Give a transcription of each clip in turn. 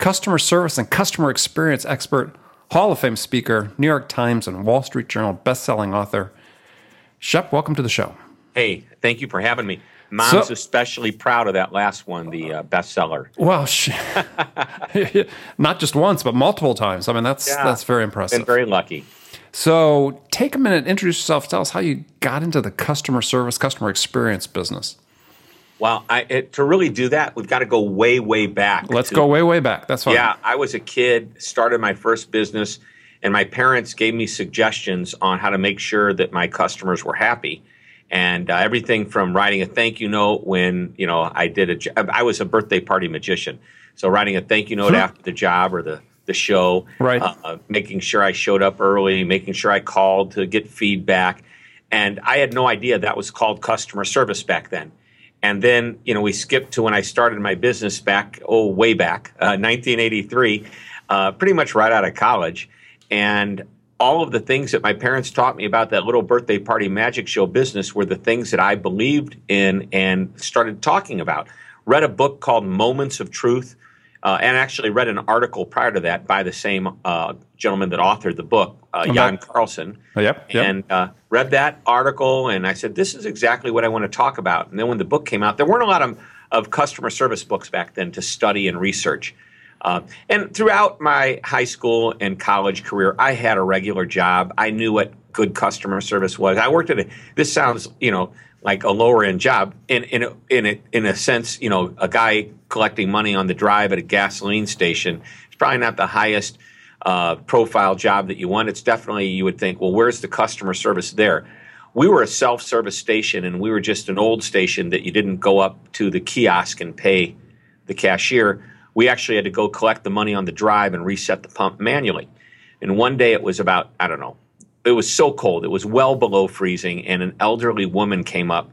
customer service and customer experience expert, Hall of Fame speaker, New York Times and Wall Street Journal best-selling author. Shep, welcome to the show. Hey, thank you for having me. Mom's so, especially proud of that last one, the uh, bestseller. Well, she, not just once, but multiple times. I mean, that's yeah, that's very impressive. Been very lucky. So, take a minute, introduce yourself, tell us how you got into the customer service, customer experience business. Well, I, it, to really do that, we've got to go way, way back. Let's to, go way, way back. That's fine. Yeah, I was a kid, started my first business, and my parents gave me suggestions on how to make sure that my customers were happy. And uh, everything from writing a thank you note when you know I did a, I was a birthday party magician, so writing a thank you note after the job or the the show, right? Uh, making sure I showed up early, making sure I called to get feedback, and I had no idea that was called customer service back then. And then, you know, we skipped to when I started my business back, oh, way back, uh, 1983, uh, pretty much right out of college. And all of the things that my parents taught me about that little birthday party magic show business were the things that I believed in and started talking about. Read a book called Moments of Truth uh, and actually read an article prior to that by the same uh, gentleman that authored the book, uh, okay. Jan Carlzon. Oh, yep, yep. And uh, read that article, and I said, "This is exactly what I want to talk about." And then when the book came out, there weren't a lot of, of customer service books back then to study and research. Uh, and throughout my high school and college career, I had a regular job. I knew what good customer service was. I worked at a. This sounds, you know, like a lower end job. In in a, in a, in a sense you know a guy collecting money on the drive at a gasoline station is probably not the highest uh, profile job that you want. It's definitely you would think well where's the customer service there? We were a self-service station and we were just an old station that you didn't go up to the kiosk and pay the cashier. We actually had to go collect the money on the drive and reset the pump manually. And one day it was about i don't know it was so cold. It was well below freezing, and an elderly woman came up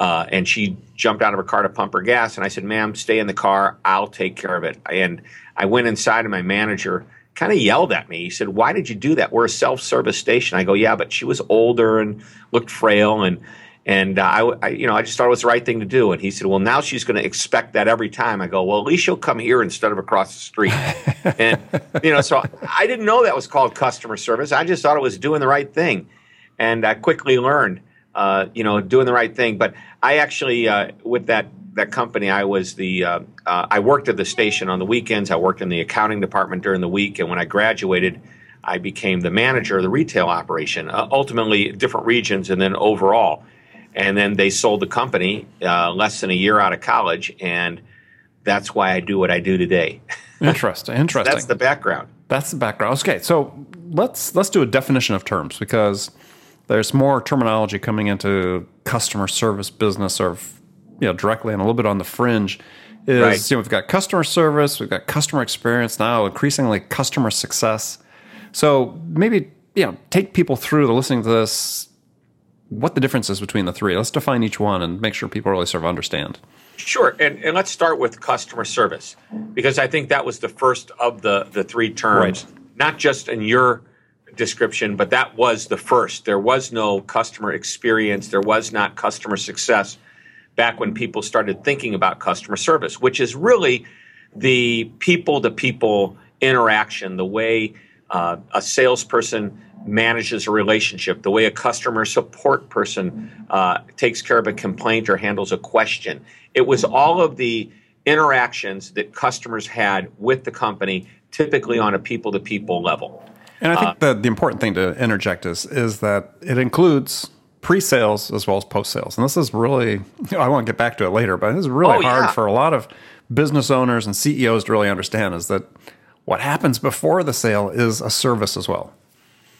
uh, and she jumped out of her car to pump her gas. And I said, "Ma'am, stay in the car. I'll take care of it." And I went inside, and my manager kind of yelled at me. He said, "Why did you do that? We're a self-service station." I go, "Yeah, but she was older and looked frail, and and uh, I, I, you know, I just thought it was the right thing to do. And he said, "Well, now she's going to expect that every time." I go, "Well, at least she'll come here instead of across the street." and you know, so I didn't know that was called customer service. I just thought it was doing the right thing, and I quickly learned, uh, you know, doing the right thing. But I actually, uh, with that that company, I was the uh, uh, I worked at the station on the weekends. I worked in the accounting department during the week, and when I graduated. I became the manager of the retail operation, uh, ultimately different regions, and then overall and then they sold the company uh, less than a year out of college, and that's why I do what I do today. Interesting. Interesting. that's the background. That's the background. Okay, so let's let's do a definition of terms because there's more terminology coming into customer service business or you know directly and a little bit on the fringe. Is right. you know we've got customer service, we've got customer experience now, increasingly customer success. So maybe you know take people through the listening to this what the difference is between the three. Let's define each one and make sure people really sort of understand. Sure, and, and let's start with customer service because I think that was the first of the the three terms, right. not just in your description, but that was the first. There was no customer experience. There was not customer success back when people started thinking about customer service, which is really the people to people interaction, the way uh, a salesperson manages a relationship, the way a customer support person uh, takes care of a complaint or handles a question. It was all of the interactions that customers had with the company, typically on a people to people level. And I think uh, that the important thing to interject is is that it includes pre-sales as well as post-sales. And this is really I want to get back to it later, but this is really oh, hard yeah. for a lot of business owners and CEOs to really understand is that what happens before the sale is a service as well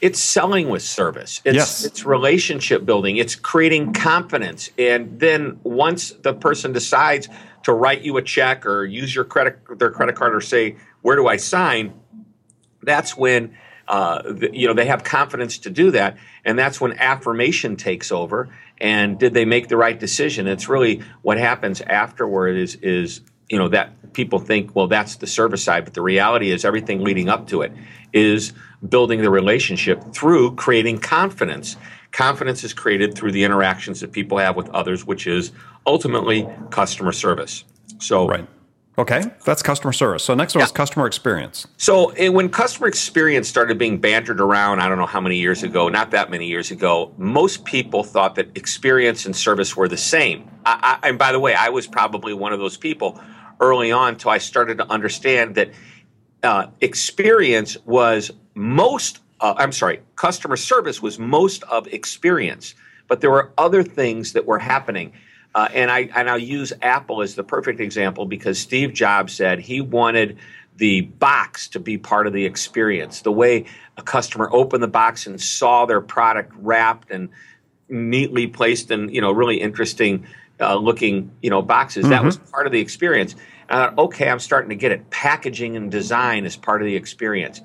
it's selling with service. It's, yes. it's relationship building. It's creating confidence. And then once the person decides to write you a check or use your credit their credit card or say, where do I sign? that's when uh, the, you know they have confidence to do that, and that's when affirmation takes over. And did they make the right decision? It's really what happens afterward is is you know that people think well that's the service side, but the reality is everything leading up to it is building the relationship through creating confidence. Confidence is created through the interactions that people have with others, which is ultimately customer service. So right. Okay, that's customer service. So next one yeah. is customer experience. So it, when customer experience started being bantered around, I don't know how many years ago, not that many years ago, most people thought that experience and service were the same. I, I, and by the way, I was probably one of those people early on until I started to understand that uh, experience was most. Uh, I'm sorry, customer service was most of experience, but there were other things that were happening. Uh, and I and I'll use Apple as the perfect example because Steve Jobs said he wanted the box to be part of the experience. The way a customer opened the box and saw their product wrapped and neatly placed in you know really interesting uh, looking you know boxes. Mm-hmm. That was part of the experience. And I thought, okay, I'm starting to get it. Packaging and design is part of the experience.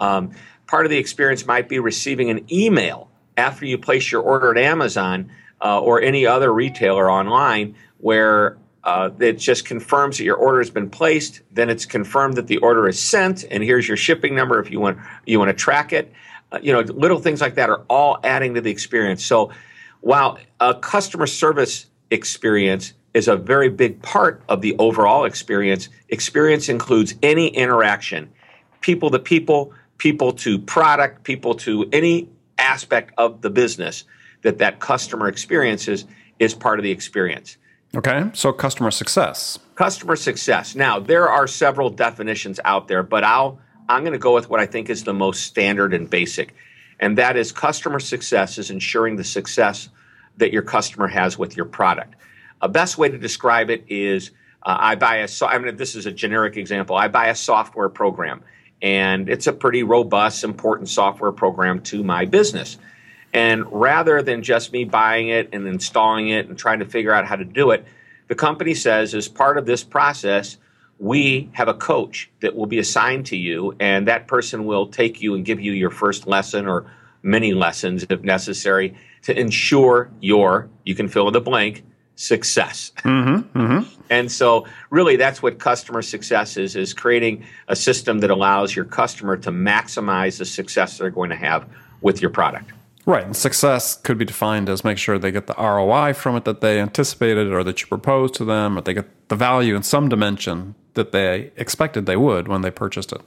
Um, part of the experience might be receiving an email after you place your order at Amazon uh, or any other retailer online where uh, it just confirms that your order has been placed. Then it's confirmed that the order is sent, and here's your shipping number if you want you want to track it. Uh, you know, little things like that are all adding to the experience. So, while a customer service experience is a very big part of the overall experience, experience includes any interaction, people to people, people to product, people to any aspect of the business that that customer experiences is part of the experience. Okay, so customer success. Customer success. Now, there are several definitions out there, but I'll I'm going to go with what I think is the most standard and basic. And that is customer success is ensuring the success that your customer has with your product. A best way to describe it is uh, I buy a so I mean this is a generic example. I buy a software program and it's a pretty robust important software program to my business. And rather than just me buying it and installing it and trying to figure out how to do it, the company says, as part of this process, we have a coach that will be assigned to you, and that person will take you and give you your first lesson or many lessons if necessary to ensure your, you can fill in the blank, success. Mm-hmm, mm-hmm. And so, really, that's what customer success is: is creating a system that allows your customer to maximize the success they're going to have with your product. Right. And success could be defined as make sure they get the ROI from it that they anticipated or that you proposed to them, or they get the value in some dimension that they expected they would when they purchased it.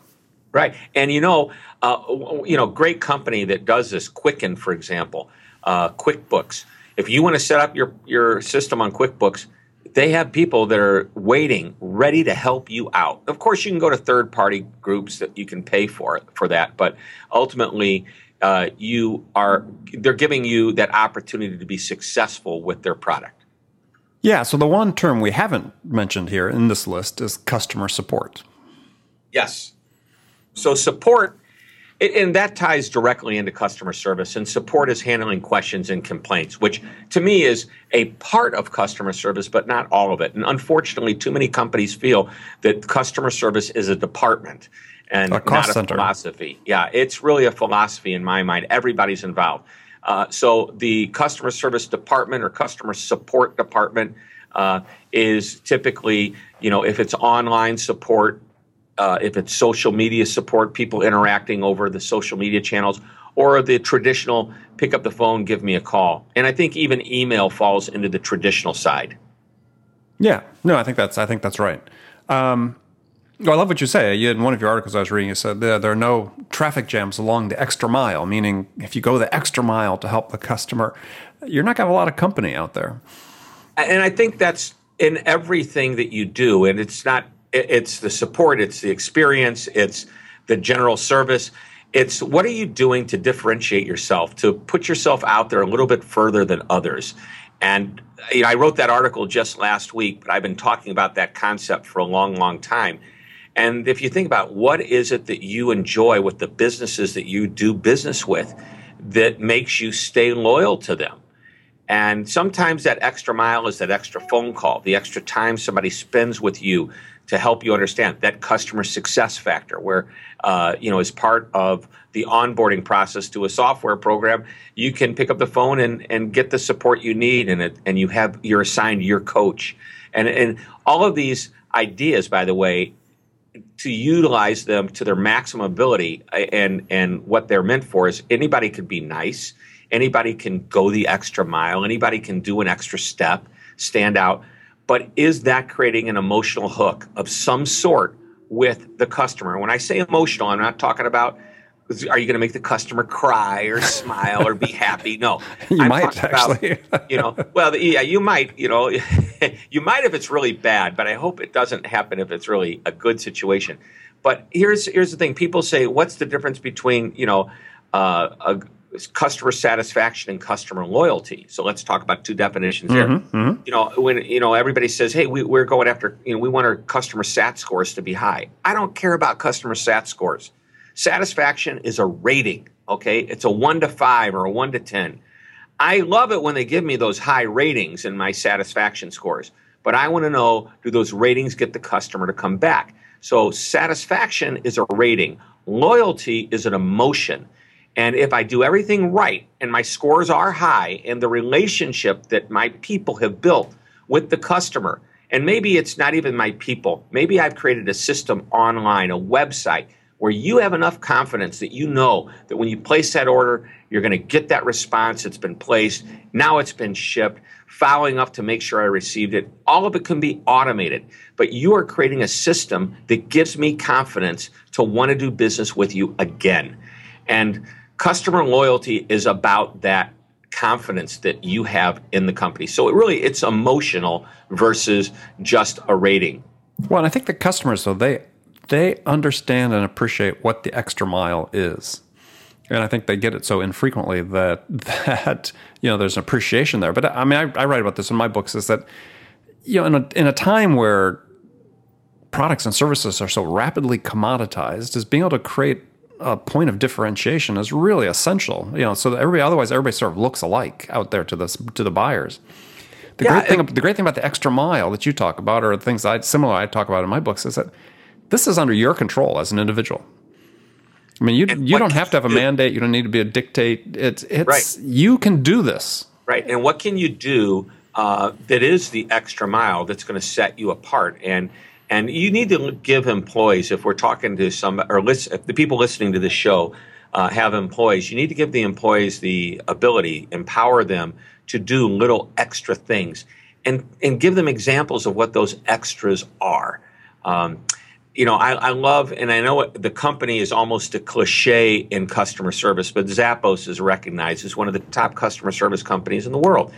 Right. And you know, uh, you know, great company that does this, Quicken, for example, uh, QuickBooks. If you want to set up your, your system on QuickBooks, they have people that are waiting, ready to help you out. Of course, you can go to third party groups that you can pay for for that, but ultimately, uh, you are they're giving you that opportunity to be successful with their product. Yeah. So the one term we haven't mentioned here in this list is customer support. Yes. So support, and that ties directly into customer service. And support is handling questions and complaints, which to me is a part of customer service, but not all of it. And unfortunately, too many companies feel that customer service is a department and a not a center. philosophy. Yeah, it's really a philosophy in my mind. Everybody's involved. Uh, so the customer service department or customer support department uh, is typically, you know, if it's online support, uh, if it's social media support, people interacting over the social media channels, or the traditional pick up the phone, give me a call. And I think even email falls into the traditional side. Yeah, no, I think that's I think that's right. Um, well, I love what you say. You, in one of your articles I was reading, you said there, there are no traffic jams along the extra mile, meaning if you go the extra mile to help the customer, you're not going to have a lot of company out there. And I think that's in everything that you do. And it's not, it's the support, it's the experience, it's the general service. It's what are you doing to differentiate yourself, to put yourself out there a little bit further than others. And you know, I wrote that article just last week, but I've been talking about that concept for a long, long time. And if you think about what is it that you enjoy with the businesses that you do business with that makes you stay loyal to them? And sometimes that extra mile is that extra phone call, the extra time somebody spends with you to help you understand that customer success factor, where uh, you know as part of the onboarding process to a software program, you can pick up the phone and, and get the support you need, and it, and you have you're assigned your coach, and and all of these ideas, by the way, to utilize them to their maximum ability, and and what they're meant for is anybody could be nice, anybody can go the extra mile, anybody can do an extra step, stand out but is that creating an emotional hook of some sort with the customer? When I say emotional, I'm not talking about are you going to make the customer cry or smile or be happy? No, you I'm might actually. About, you know, well, yeah, you might. You know, you might if it's really bad, but I hope it doesn't happen if it's really a good situation. But here's here's the thing: people say, "What's the difference between you know uh, a, customer satisfaction and customer loyalty. So let's talk about two definitions here. Mm-hmm, mm-hmm. You know, when you know everybody says, "Hey, we, we're going after," you know, we want our customer sat scores to be high. I don't care about customer sat scores. Satisfaction is a rating. Okay, it's a one to five or a one to ten. I love it when they give me those high ratings and my satisfaction scores, but I want to know do those ratings get the customer to come back? So satisfaction is a rating. Loyalty is an emotion. And if I do everything right and my scores are high and the relationship that my people have built with the customer, and maybe it's not even my people, maybe I've created a system online, a website where you have enough confidence that you know that when you place that order, you're going to get that response. It's been placed. Now it's been shipped, following up to make sure I received it. All of it can be automated, but you are creating a system that gives me confidence to want to do business with you again. And customer loyalty is about that confidence that you have in the company. So it really it's emotional versus just a rating. Well, and I think the customers though they they understand and appreciate what the extra mile is. And I think they get it so infrequently that that you know there's an appreciation there. But I mean, I, I write about this in my books. Is that you know in a in a time where products and services are so rapidly commoditized, is being able to create a point of differentiation is really essential. You know, so that everybody otherwise everybody sort of looks alike out there to the to the buyers. The yeah, great thing, the great thing about the extra mile that you talk about, or things I similar I talk about in my books, is that this is under your control as an individual. I mean, you you don't have to have a do? mandate. You don't need to be a dictate. It's it's right. you can do this. Right. And what can you do uh, that is the extra mile that's going to set you apart? And and you need to give employees, if we're talking to some, or if the people listening to this show uh, have employees, you need to give the employees the ability, empower them to do little extra things, and and give them examples of what those extras are. Um, you know, I, I, love, and I know the company is almost a cliche in customer service, but Zappos is recognized as one of the top customer service companies in the world.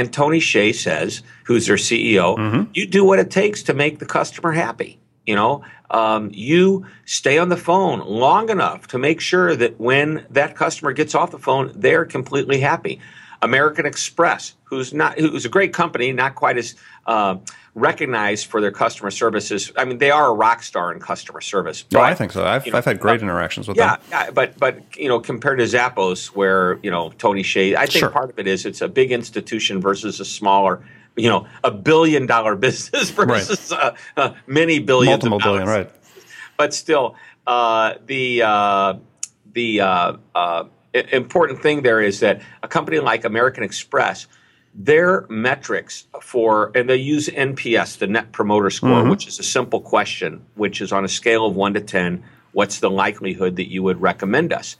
And Tony Hsieh says, who's their CEO, mm-hmm. you do what it takes to make the customer happy. You know, um, you stay on the phone long enough to make sure that when that customer gets off the phone, they're completely happy. American Express, who's not who's a great company, not quite as uh, recognized for their customer services. I mean, they are a rock star in customer service. But, oh, I think so. I've, you know, I've had great interactions with yeah, them. Yeah, but but you know, compared to Zappos, where you know Tony Hsieh, I think sure. part of it is it's a big institution versus a smaller. You know, a billion dollar business versus right. uh, uh, many billions, multiple billion, right? But still, uh, the uh, the uh, uh, important thing there is that a company like American Express their metrics for, and they use NPS, the Net Promoter Score, mm-hmm. which is a simple question, which is on a scale of one to 10, what's the likelihood that you would recommend us?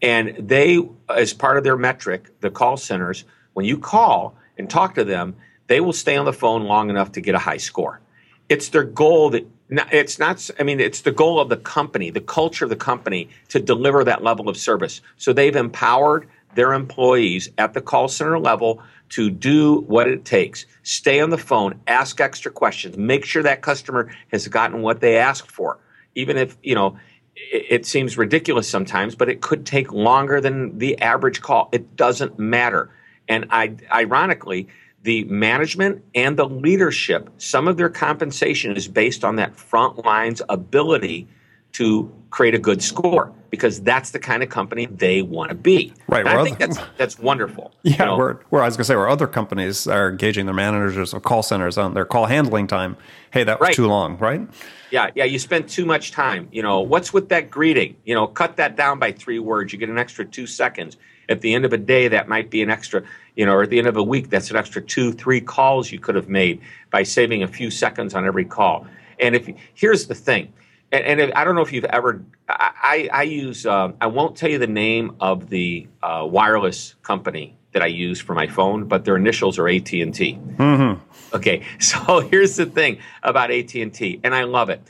And they, as part of their metric, the call centers, when you call and talk to them, they will stay on the phone long enough to get a high score. It's their goal that it's not i mean it's the goal of the company the culture of the company to deliver that level of service so they've empowered their employees at the call center level to do what it takes. Stay on the phone, ask extra questions, make sure that customer has gotten what they asked for. Even if, you know, it, it seems ridiculous sometimes, but it could take longer than the average call. It doesn't matter. And I, ironically, the management and the leadership, some of their compensation is based on that front line's ability to create a good score because that's the kind of company they want to be. Right. I think that's that's wonderful. Yeah. You know? where, where I was going to say where other companies are engaging their managers or call centers on their call handling time. Hey, that was right. too long, right? Yeah, yeah. You spent too much time. You know, what's with that greeting? You know, cut that down by three words. You get an extra two seconds. At the end of a day, that might be an extra, you know, or at the end of a week, that's an extra two, three calls you could have made by saving a few seconds on every call. And if here's the thing, and, and if, I don't know if you've ever, I, I, I use, um, I won't tell you the name of the uh, wireless company that I use for my phone, but their initials are AT and T. Mm-hmm. Okay, so here's the thing about AT and T, and I love it.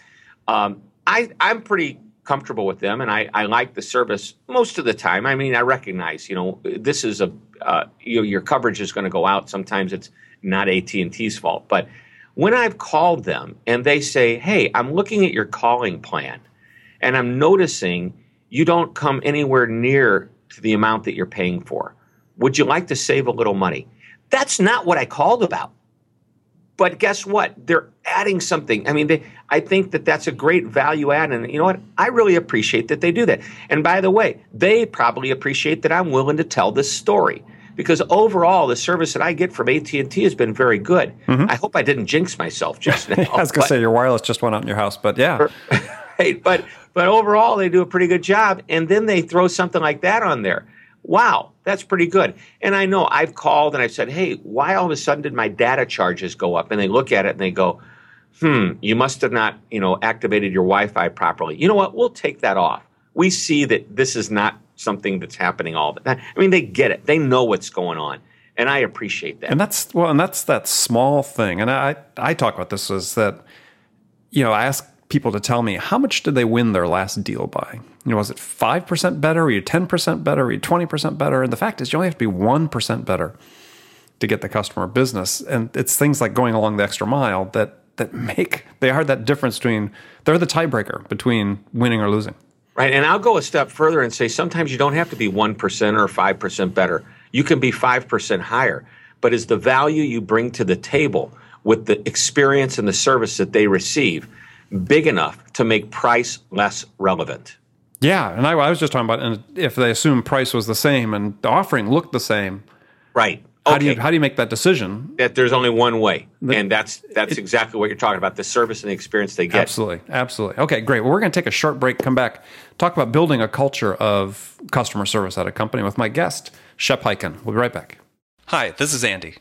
Um, I I'm pretty comfortable with them, and I, I like the service most of the time. I mean, I recognize, you know, this is a uh, you know, your coverage is going to go out. Sometimes it's not AT and T's fault, but when I've called them and they say, "Hey, I'm looking at your calling plan, and I'm noticing you don't come anywhere near to the amount that you're paying for. Would you like to save a little money?" That's not what I called about. But guess what? They're adding something. I mean, they, I think that that's a great value add, and you know what? I really appreciate that they do that. And by the way, they probably appreciate that I'm willing to tell this story because overall, the service that I get from AT and T has been very good. Mm-hmm. I hope I didn't jinx myself just now. I was going to say your wireless just went out in your house, but yeah, right. But but overall, they do a pretty good job, and then they throw something like that on there wow, that's pretty good. And I know I've called and I've said, hey, why all of a sudden did my data charges go up? And they look at it and they go, hmm, you must have not, you know, activated your Wi-Fi properly. You know what? We'll take that off. We see that this is not something that's happening all the time. I mean, they get it. They know what's going on. And I appreciate that. And that's well, and that's that small thing. And I I talk about this is that, you know, I ask people to tell me how much did they win their last deal by? You know, was it 5% better? Were you 10% better? Were you 20% better? And the fact is, you only have to be 1% better to get the customer business. And it's things like going along the extra mile that that make they are that difference between they're the tiebreaker between winning or losing. Right. And I'll go a step further and say sometimes you don't have to be 1% or 5% better. You can be 5% higher. But is the value you bring to the table with the experience and the service that they receive big enough to make price less relevant? Yeah, and I, I, was just talking about and if they assume price was the same and the offering looked the same, right? How do you how do you make that decision? That there's only one way, the, and that's that's it, exactly what you're talking about: the service and the experience they get. Absolutely, absolutely. Okay, great. Well, we're going to take a short break. Come back, talk about building a culture of customer service at a company with my guest Shep Hyken. We'll be right back. Hi, this is Andy.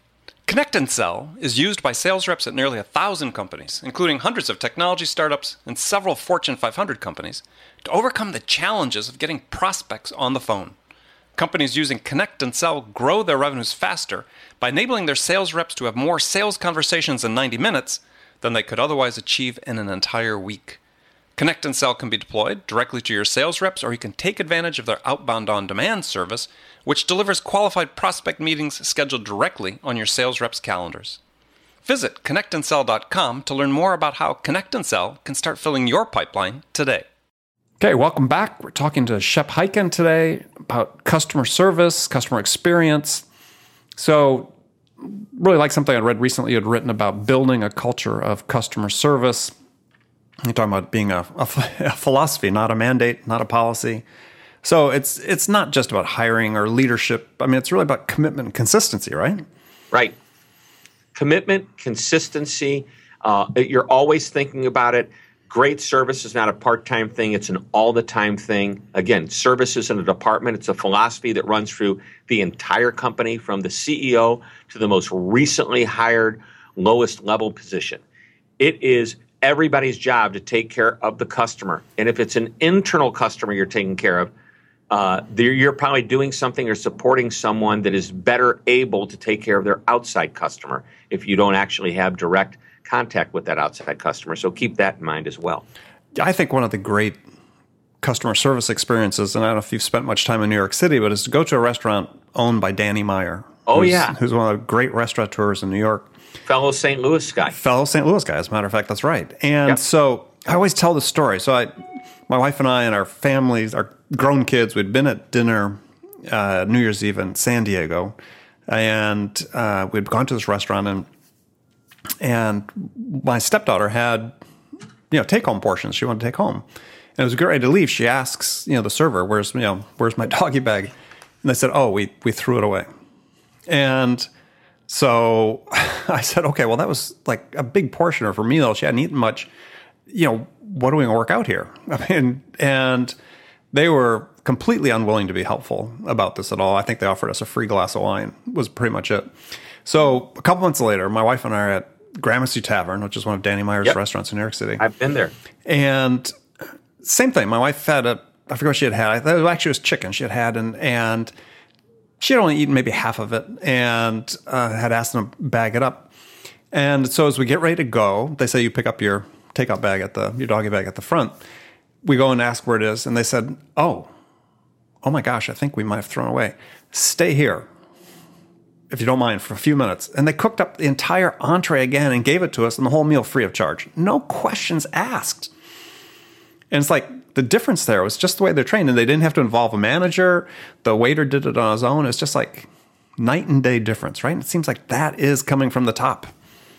Connect and Sell is used by sales reps at nearly a thousand companies, including hundreds of technology startups and several Fortune 500 companies, to overcome the challenges of getting prospects on the phone. Companies using Connect and Sell grow their revenues faster by enabling their sales reps to have more sales conversations in 90 minutes than they could otherwise achieve in an entire week. Connect and Sell can be deployed directly to your sales reps, or you can take advantage of their outbound on demand service, which delivers qualified prospect meetings scheduled directly on your sales reps' calendars. Visit connectandsell.com to learn more about how Connect and Sell can start filling your pipeline today. Okay, welcome back. We're talking to Shep Hyken today about customer service, customer experience. So, really like something I read recently. Had written about building a culture of customer service. You're talking about being a, a, a philosophy, not a mandate, not a policy. So it's it's not just about hiring or leadership. I mean, it's really about commitment and consistency, right? Right. Commitment, consistency. Uh, you're always thinking about it. Great service is not a part time thing, it's an all the time thing. Again, service isn't a department, it's a philosophy that runs through the entire company from the CEO to the most recently hired lowest level position. It is everybody's job to take care of the customer. And if it's an internal customer you're taking care of, uh, you're probably doing something or supporting someone that is better able to take care of their outside customer if you don't actually have direct contact with that outside customer. So keep that in mind as well. I think one of the great customer service experiences, and I don't know if you've spent much time in New York City, but is to go to a restaurant owned by Danny Meyer. Oh, yeah. Who's one of the great restaurateurs in New York fellow St. Louis guy. Fellow St. Louis guy, as a matter of fact, that's right. And yep. so I always tell the story. So I, my wife and I and our families, our grown kids, we'd been at dinner uh, New Year's Eve in San Diego, and uh, we'd gone to this restaurant, and and my stepdaughter had you know take home portions she wanted to take home, And as we get ready to leave, she asks, you know, the server, "Where's you know, where's my doggy bag?" And they said, "Oh, we we threw it away." And so I said, "Okay, well, that was like a big portion of her meal. She hadn't eaten much. You know, what are we going to work out here?" I mean, and they were completely unwilling to be helpful about this at all. I think they offered us a free glass of wine. Was pretty much it. So a couple months later, my wife and I are at Gramercy Tavern, which is one of Danny Meyer's Yep. restaurants in New York City. I've been there. And same thing. My wife had a, I forget what she had had. I thought it actually was chicken she had had, and and she had only eaten maybe half of it, and uh, had asked them to bag it up. And so as we get ready to go, they say you pick up your takeout bag at the your doggy bag at the front. We go and ask where it is, and they said, "Oh, oh my gosh, I think we might have thrown away. Stay here." If you don't mind, for a few minutes. And they cooked up the entire entree again and gave it to us and the whole meal free of charge. No questions asked. And it's like the difference there was just the way they're trained, and they didn't have to involve a manager. The waiter did it on his own. It's just like night and day difference, right? And it seems like that is coming from the top.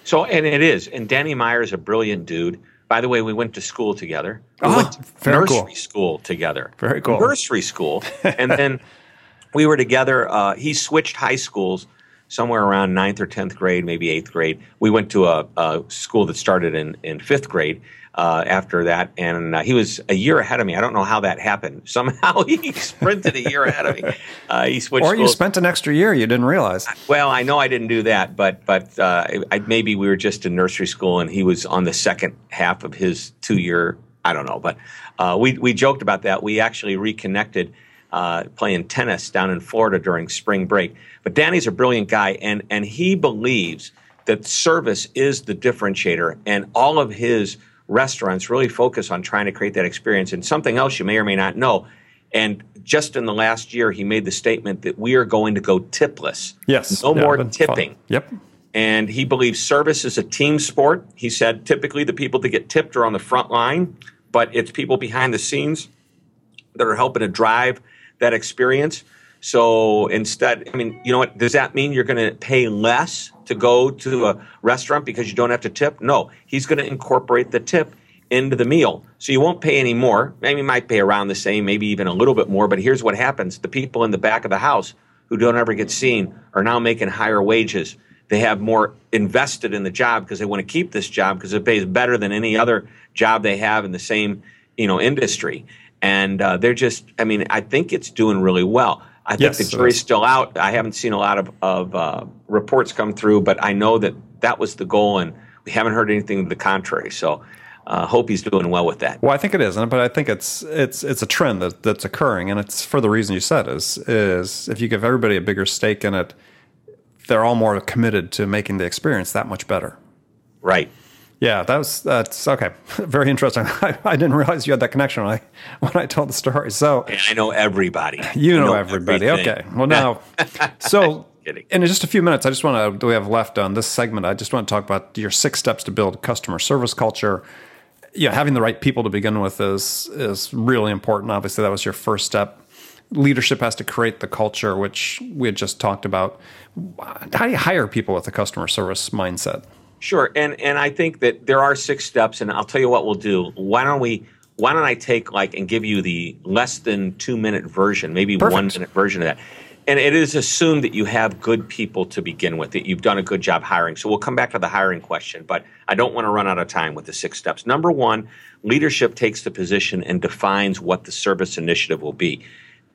So, and it is. And Danny Meyer is a brilliant dude. By the way, we went to school together. We Oh, went to very nursery cool. school together. Very cool. Nursery school. and then we were together. Uh, he switched high schools somewhere around ninth or 10th grade, maybe eighth grade. We went to a, a school that started in, in fifth grade. Uh, after that, and uh, he was a year ahead of me. I don't know how that happened. Somehow he sprinted a year ahead of me. Uh, he switched. Or you schools. spent an extra year you didn't realize. Well, I know I didn't do that, but but uh, I, maybe we were just in nursery school and he was on the second half of his two year. I don't know, but uh, we we joked about that. We actually reconnected uh, playing tennis down in Florida during spring break. But Danny's a brilliant guy, and and he believes that service is the differentiator, and all of his restaurants really focus on trying to create that experience. And something else you may or may not know. And just in the last year, he made the statement that we are going to go tipless. Yes. No Yeah, more been fun. tipping. Yep. And he believes service is a team sport. He said typically the people that get tipped are on the front line, but it's people behind the scenes that are helping to drive that experience. So instead, I mean, you know what? Does that mean you're going to pay less to go to a restaurant because you don't have to tip? No. He's going to incorporate the tip into the meal. So you won't pay any more. Maybe you might pay around the same, maybe even a little bit more. But here's what happens the people in the back of the house who don't ever get seen are now making higher wages. They have more invested in the job because they want to keep this job because it pays better than any other job they have in the same you know industry. And uh, they're just, I mean, I think it's doing really well. I think Yes, the jury's still out. I haven't seen a lot of, of uh, reports come through, but I know that that was the goal, and we haven't heard anything to the contrary. So, uh, hope he's doing well with that. Well, I think it is, and- but I think it's it's it's a trend that, that's occurring, and it's for the reason you said is is if you give everybody a bigger stake in it, they're all more committed to making the experience that much better. Right. Yeah, that was that's okay. Very interesting. I, I didn't realize you had that connection when I when I told the story. So And I know everybody. you I know, everybody. everything. Okay. Well, now, so in just a few minutes, I just want to, do we have left on this segment, I just want to talk about your six steps to build customer service culture. Yeah, having the right people to begin with is is really important. Obviously, that was your first step. Leadership has to create the culture, which we had just talked about. How do you hire people with a customer service mindset? Sure, and and I think that there are six steps, and I'll tell you what we'll do. Why don't we? Why don't I take like and give you the less than two minute version, maybe Perfect. one minute version of that. And it is assumed that you have good people to begin with, that you've done a good job hiring. So we'll come back to the hiring question, but I don't want to run out of time with the six steps. Number one, leadership takes the position and defines what the service initiative will be,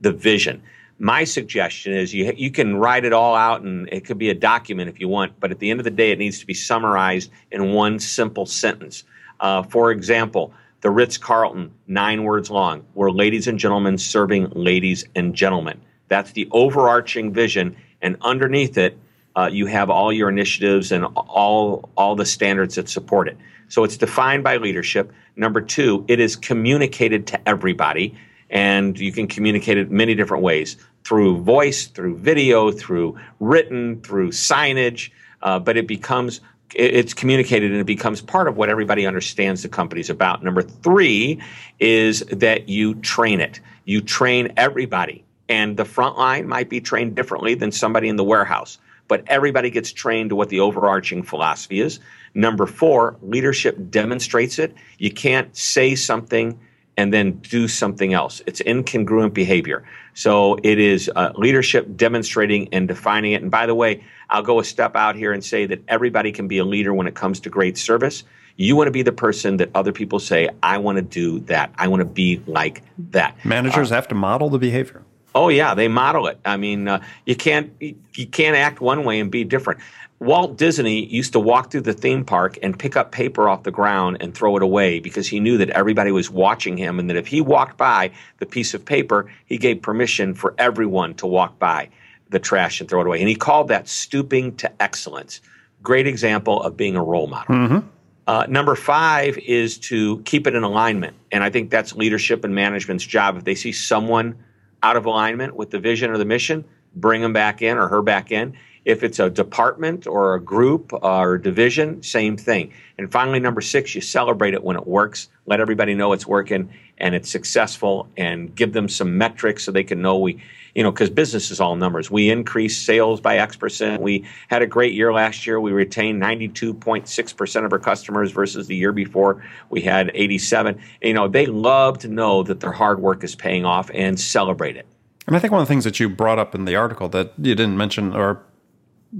the vision. My suggestion is you you can write it all out and it could be a document if you want, but at the end of the day, it needs to be summarized in one simple sentence. Uh, for example, the Ritz Carlton, nine words long, were ladies and gentlemen serving ladies and gentlemen. That's the overarching vision, and underneath it, uh, you have all your initiatives and all all the standards that support it. So it's defined by leadership. Number two, it is communicated to everybody, and you can communicate it many different ways through voice, through video, through written, through signage. Uh, but it becomes it's communicated and it becomes part of what everybody understands the company's about. Number three is that you train it. You train everybody, and the front line might be trained differently than somebody in the warehouse but everybody gets trained to what the overarching philosophy is. Number four, leadership demonstrates it. You can't say something and then do something else. It's incongruent behavior. So it is uh, leadership demonstrating and defining it. And by the way, I'll go a step out here and say that everybody can be a leader when it comes to great service. You want to be the person that other people say, I want to do that. I want to be like that. Managers uh, have to model the behavior. Oh yeah, they model it. I mean, uh, you can't you can't act one way and be different. Walt Disney used to walk through the theme park and pick up paper off the ground and throw it away because he knew that everybody was watching him and that if he walked by the piece of paper, he gave permission for everyone to walk by the trash and throw it away. And he called that stooping to excellence. Great example of being a role model. Mm-hmm. Uh, number five is to keep it in alignment. And I think that's leadership and management's job. If they see someone out of alignment with the vision or the mission, bring them back in or her back in. If it's a department or a group or a division, same thing. And finally, number six, you celebrate it when it works. Let everybody know it's working and it's successful and give them some metrics so they can know we, you know, because business is all numbers. We increased sales by X percent. We had a great year last year. We retained 92.6% of our customers versus the year before we had 87. You know, they love to know that their hard work is paying off and celebrate it. And I think one of the things that you brought up in the article that you didn't mention or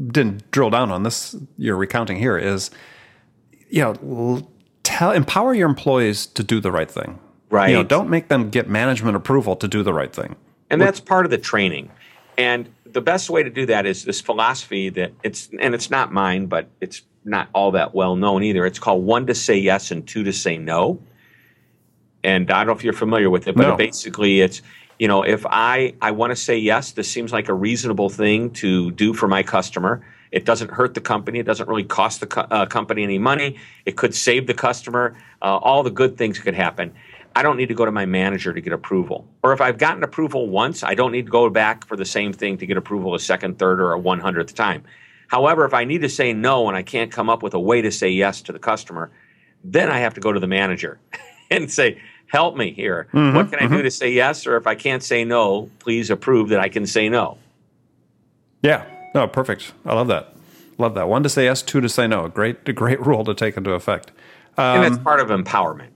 didn't drill down on this you're recounting here is you know tell empower your employees to do the right thing. Right you know don't make them get management approval to do the right thing. And that's part of the training. And the best way to do that is this philosophy that it's and it's not mine but it's not all that well known either. It's called one to say yes and two to say no. And i don't know if you're familiar with it but no. basically it's you know, if I, I want to say yes, this seems like a reasonable thing to do for my customer. It doesn't hurt the company. It doesn't really cost the co- uh, company any money. It could save the customer. Uh, all the good things could happen. I don't need to go to my manager to get approval. Or if I've gotten approval once, I don't need to go back for the same thing to get approval a second, third, or a 100th time. However, if I need to say no and I can't come up with a way to say yes to the customer, then I have to go to the manager and say, help me here. Mm-hmm, what can I mm-hmm. do to say yes? Or if I can't say no, please approve that I can say no. Yeah. No, perfect. I love that. Love that. One to say yes, two to say no. A great, a great rule to take into effect. Um, and that's part of empowerment.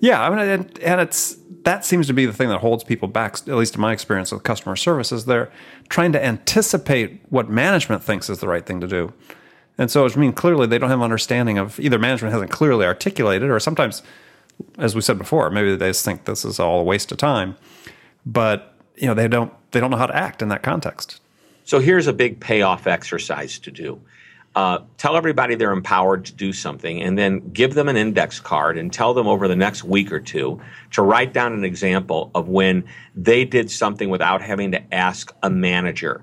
Yeah, I mean, and, and, it's that seems to be the thing that holds people back. At least in my experience with customer service, is they're trying to anticipate what management thinks is the right thing to do. And so, I mean, clearly they don't have understanding of either management hasn't clearly articulated, or sometimes as we said before, maybe they just think this is all a waste of time, but you know they don't they don't know how to act in that context. So here's a big payoff exercise to do. Uh, tell everybody they're empowered to do something, and then give them an index card and tell them over the next week or two to write down an example of when they did something without having to ask a manager,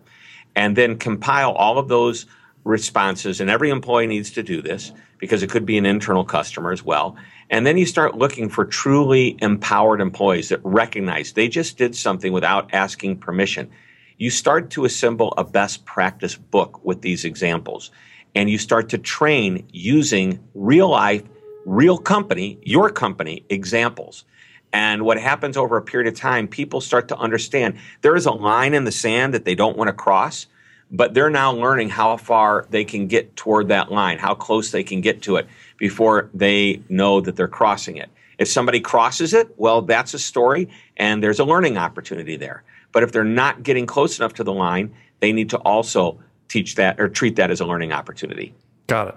and then compile all of those responses. And every employee needs to do this because it could be an internal customer as well and then you start looking for truly empowered employees that recognize they just did something without asking permission. You start to assemble a best practice book with these examples. And you start to train using real life, real company, your company examples. And what happens over a period of time, people start to understand there is a line in the sand that they don't want to cross but they're now learning how far they can get toward that line, how close they can get to it before they know that they're crossing it. If somebody crosses it, well, that's a story and there's a learning opportunity there. But if they're not getting close enough to the line, they need to also teach that or treat that as a learning opportunity. Got it.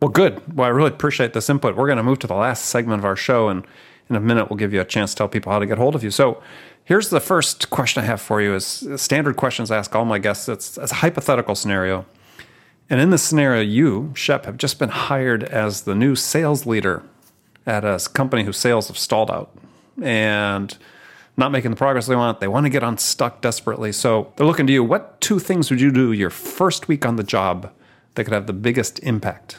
Well, good. Well, I really appreciate this input. We're going to move to the last segment of our show, and in a minute, we'll give you a chance to tell people how to get hold of you. So, Here's the first question I have for you is standard questions I ask all my guests. It's, it's a hypothetical scenario. And in this scenario, you, Shep, have just been hired as the new sales leader at a company whose sales have stalled out and not making the progress they want. They want to get unstuck desperately. So they're looking to you. What two things would you do your first week on the job that could have the biggest impact?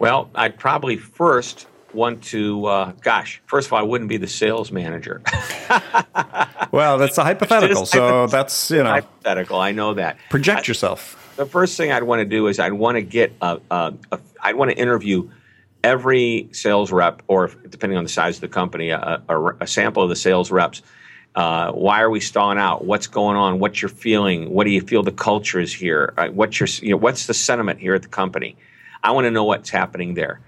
Well, I'd probably first want to, uh, gosh, first of all, I wouldn't be the sales manager. well, that's a hypothetical. So that's, you know, hypothetical. I know that. Project I, yourself. The first thing I'd want to do is I'd want to get a, a, a I'd want to interview every sales rep, or depending on the size of the company, a, a, a sample of the sales reps. Uh, why are we stalling out? What's going on? What's your feeling? What do you feel the culture is here? Uh, what's your, you know, what's the sentiment here at the company? I want to know what's happening there.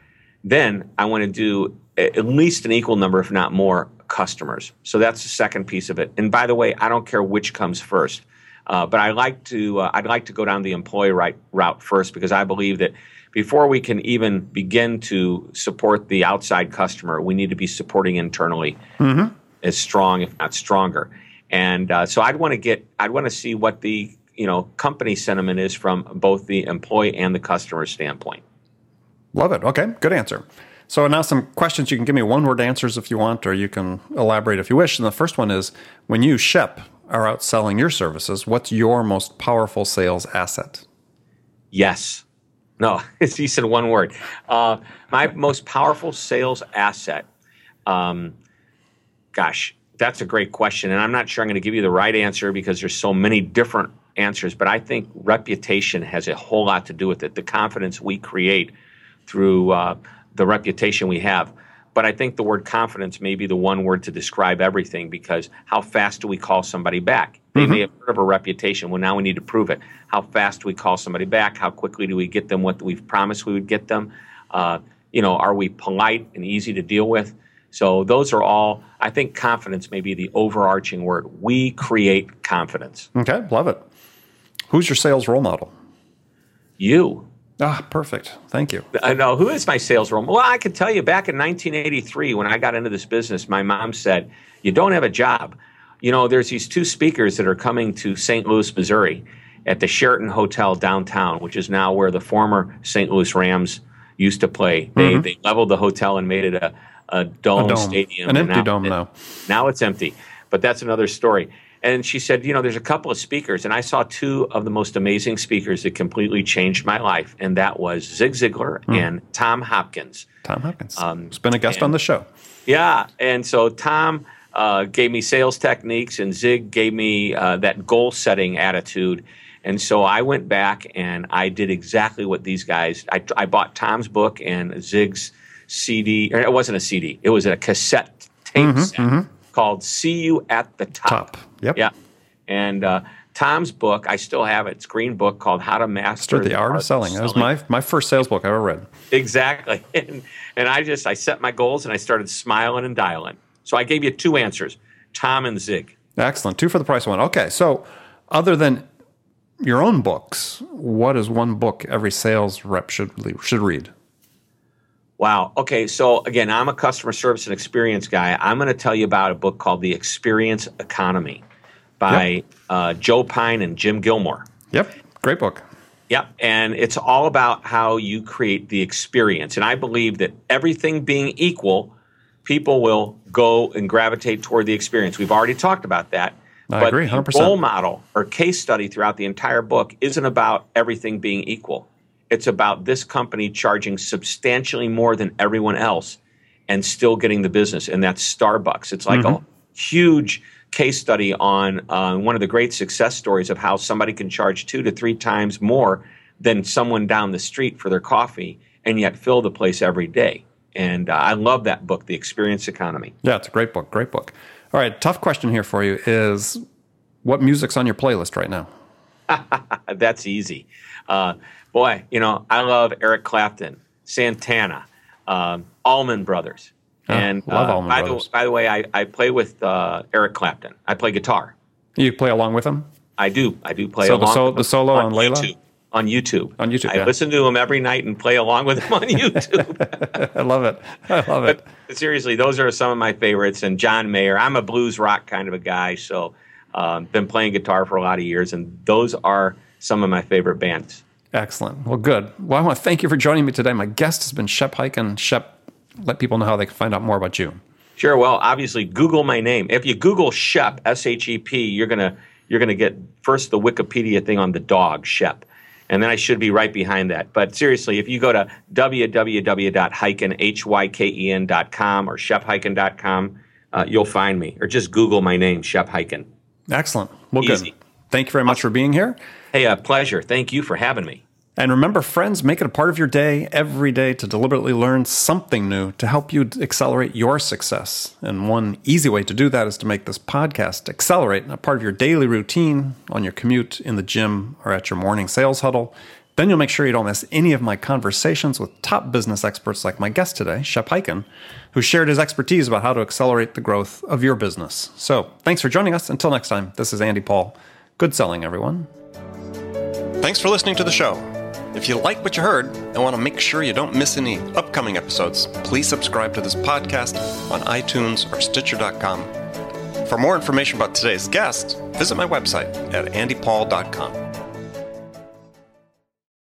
Then I want to do at least an equal number, if not more, customers. So that's the second piece of it. And by the way, I don't care which comes first, uh, but I like to uh, I'd like to go down the employee right, route first because I believe that before we can even begin to support the outside customer, we need to be supporting internally mm-hmm. as strong, if not stronger. And uh, so I'd want to get I'd want to see what the you know company sentiment is from both the employee and the customer standpoint. Love it. Okay, good answer. So now some questions. You can give me one word answers if you want, or you can elaborate if you wish. And the first one is when you, Shep, are out selling your services, what's your most powerful sales asset? Yes. No, he said one word. Uh, my most powerful sales asset. Um, gosh, that's a great question. And I'm not sure I'm going to give you the right answer because there's so many different answers. But I think reputation has a whole lot to do with it. The confidence we create through uh, the reputation we have. But I think the word confidence may be the one word to describe everything because how fast do we call somebody back? They mm-hmm. may have heard of a reputation. Well, now we need to prove it. How fast do we call somebody back? How quickly do we get them what we've promised we would get them? Uh, you know, are we polite and easy to deal with? So those are all. I think confidence may be the overarching word. We create confidence. Okay, love it. Who's your sales role model? You. Ah, perfect. Thank you. I know. Who is my sales role? Well, I can tell you back in 1983 when I got into this business, my mom said, You don't have a job. You know, there's these two speakers that are coming to St. Louis, Missouri at the Sheraton Hotel downtown, which is now where the former St. Louis Rams used to play. They, mm-hmm. they leveled the hotel and made it a, a, dome, a dome stadium. An empty now, dome now. Now it's empty. But that's another story. And she said, you know, there's a couple of speakers, and I saw two of the most amazing speakers that completely changed my life, and that was Zig Ziglar mm. and Tom Hopkins. Tom Hopkins. Um, has been a guest and, on the show. Yeah, and so Tom uh, gave me sales techniques, and Zig gave me uh, that goal setting attitude. And so I went back and I did exactly what these guys. I, I bought Tom's book and Zig's CD. it wasn't a CD; it was a cassette tape mm-hmm, set. Mm-hmm called "See You at the Top." Top. Yep. Yeah. And uh, Tom's book, I still have it. It's green book called "How to Master the, the Art, of Selling." That was my my first sales book I ever read. Exactly. And, and I just I set my goals and I started smiling and dialing. So I gave you two answers: Tom and Zig. Excellent. Two for the price of one. Okay. So other than your own books, what is one book every sales rep should should read? Wow. Okay. So again, I'm a customer service and experience guy. I'm going to tell you about a book called The Experience Economy by yep. uh, Joe Pine and Jim Gilmore. Yep. Great book. Yep. And it's all about how you create the experience. And I believe that everything being equal, people will go and gravitate toward the experience. We've already talked about that. I but agree, 100%. The role model or case study throughout the entire book isn't about everything being equal. It's about this company charging substantially more than everyone else and still getting the business, and that's Starbucks. It's like mm-hmm. a huge case study on uh, one of the great success stories of how somebody can charge two to three times more than someone down the street for their coffee and yet fill the place every day. And uh, I love that book, The Experience Economy. Yeah, it's a great book. Great book. All right, tough question here for you is what music's on your playlist right now? That's easy. Uh, boy, you know, I love Eric Clapton, Santana, um, Allman Brothers. Oh, and love uh, Allman by, Brothers. The, by the way, I, I play with uh, Eric Clapton. I play guitar. You play along with him? I do. I do play so along. The, so, the solo on, on Layla? YouTube, on YouTube. On YouTube. I yeah. listen to him every night and play along with him on YouTube. I love it. I love it. But seriously, those are some of my favorites. And John Mayer. I'm a blues rock kind of a guy, so um, been playing guitar for a lot of years, and those are some of my favorite bands. Excellent. Well, good. Well, I want to thank you for joining me today. My guest has been Shep Hyken. Shep, let people know how they can find out more about you. Sure. Well, obviously, Google my name. If you Google Shep, S H E P, you're gonna you're gonna get first the Wikipedia thing on the dog Shep, and then I should be right behind that. But seriously, if you go to www.hyken.com or shephyken.com, uh, you'll find me, or just Google my name, Shep Hyken. Excellent. Well, Easy. good. Thank you very much for being here. Hey, a pleasure. Thank you for having me. And remember, friends, make it a part of your day every day to deliberately learn something new to help you accelerate your success. And one easy way to do that is to make this podcast accelerate a part of your daily routine on your commute, in the gym, or at your morning sales huddle. Then you'll make sure you don't miss any of my conversations with top business experts like my guest today, Shep Hyken, who shared his expertise about how to accelerate the growth of your business. So thanks for joining us. Until next time, this is Andy Paul. Good selling, everyone. Thanks for listening to the show. If you like what you heard and want to make sure you don't miss any upcoming episodes, please subscribe to this podcast on iTunes or Stitcher.com. For more information about today's guest, visit my website at andypaul.com.